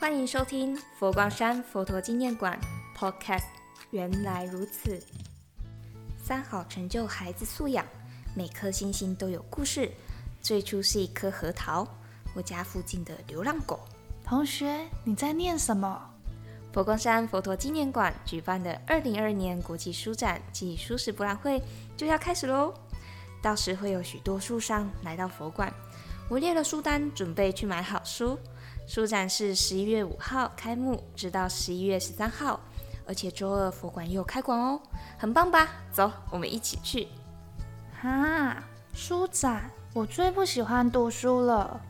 欢迎收听佛光山佛陀纪念馆 Podcast。原来如此，三好成就孩子素养，每颗星星都有故事。最初是一颗核桃，我家附近的流浪狗。同学，你在念什么？佛光山佛陀纪念馆举办的二零二二年国际书展暨书史博览会就要开始喽，到时会有许多书商来到佛馆，我列了书单，准备去买好书。书展是十一月五号开幕，直到十一月十三号，而且周二佛馆又开馆哦，很棒吧？走，我们一起去。哈，书展，我最不喜欢读书了。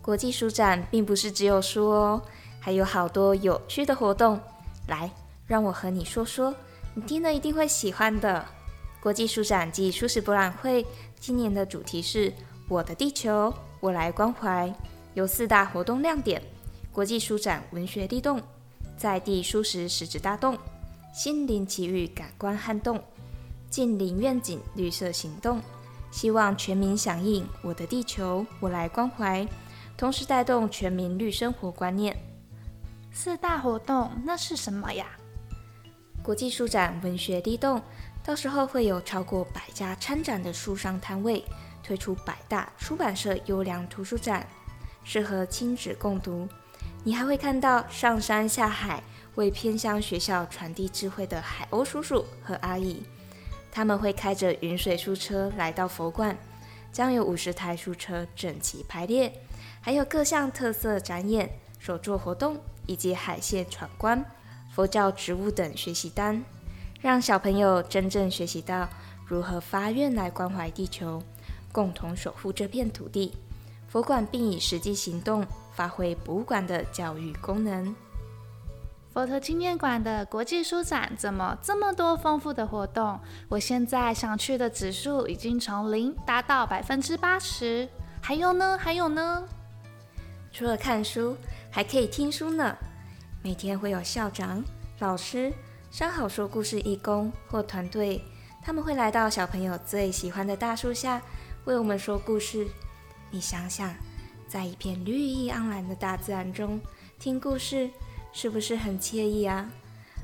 国际书展并不是只有书哦，还有好多有趣的活动。来，让我和你说说，你听了一定会喜欢的。国际书展暨书史博览会今年的主题是“我的地球，我来关怀”。有四大活动亮点：国际书展文学地动、在地书食食指大动、心灵奇遇感官撼动、近邻愿景绿色行动。希望全民响应“我的地球，我来关怀”，同时带动全民绿生活观念。四大活动那是什么呀？国际书展文学地动，到时候会有超过百家参展的书商摊位，推出百大出版社优良图书展。适合亲子共读，你还会看到上山下海为偏乡学校传递智慧的海鸥叔叔和阿姨，他们会开着云水书车来到佛馆，将有五十台书车整齐排列，还有各项特色展演、手作活动以及海线闯关、佛教植物等学习单，让小朋友真正学习到如何发愿来关怀地球，共同守护这片土地。佛馆并以实际行动发挥博物馆的教育功能。佛陀纪念馆的国际书展怎么这么多丰富的活动？我现在想去的指数已经从零达到百分之八十。还有呢？还有呢？除了看书，还可以听书呢。每天会有校长、老师、三好说故事义工或团队，他们会来到小朋友最喜欢的大树下，为我们说故事。你想想，在一片绿意盎然的大自然中听故事，是不是很惬意啊？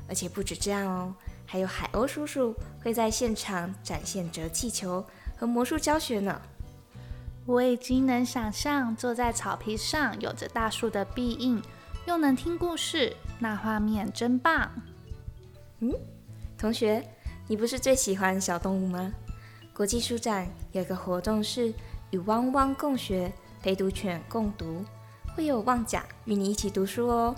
而且不止这样哦，还有海鸥叔叔会在现场展现折气球和魔术教学呢。我已经能想象坐在草皮上，有着大树的庇荫，又能听故事，那画面真棒。嗯，同学，你不是最喜欢小动物吗？国际书展有个活动是。与汪汪共学，陪读犬共读，会有旺甲与你一起读书哦。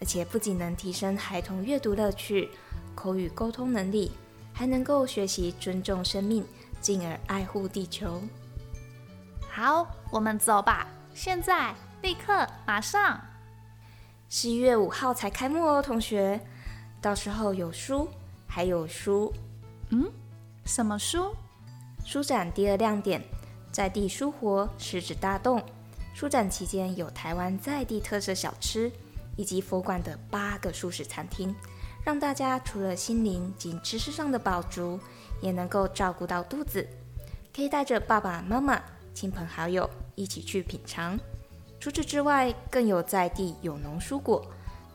而且不仅能提升孩童阅读乐趣、口语沟通能力，还能够学习尊重生命，进而爱护地球。好，我们走吧！现在，立刻，马上！十一月五号才开幕哦，同学。到时候有书，还有书。嗯？什么书？书展第二亮点。在地书活食指大动，书展期间有台湾在地特色小吃，以及佛馆的八个素食餐厅，让大家除了心灵及知识上的饱足，也能够照顾到肚子。可以带着爸爸妈妈、亲朋好友一起去品尝。除此之外，更有在地有农蔬果、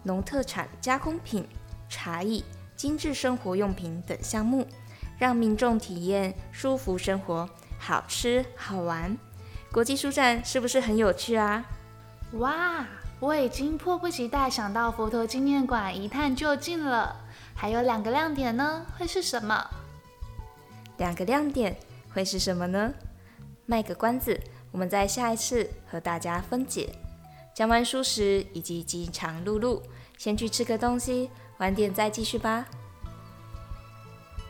农特产加工品、茶艺、精致生活用品等项目，让民众体验舒服生活。好吃好玩，国际书展是不是很有趣啊？哇，我已经迫不及待想到佛陀纪念馆一探究竟了。还有两个亮点呢，会是什么？两个亮点会是什么呢？卖个关子，我们在下一次和大家分解。讲完书时以及饥肠辘辘，先去吃个东西，晚点再继续吧。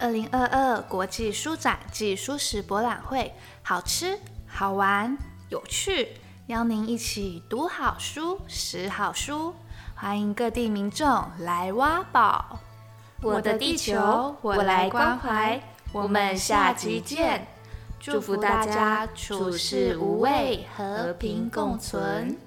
二零二二国际书展暨书食博览会，好吃、好玩、有趣，邀您一起读好书、食好书。欢迎各地民众来挖宝。我的地球，我来关怀。我们下集见。祝福大家处事无畏，和平共存。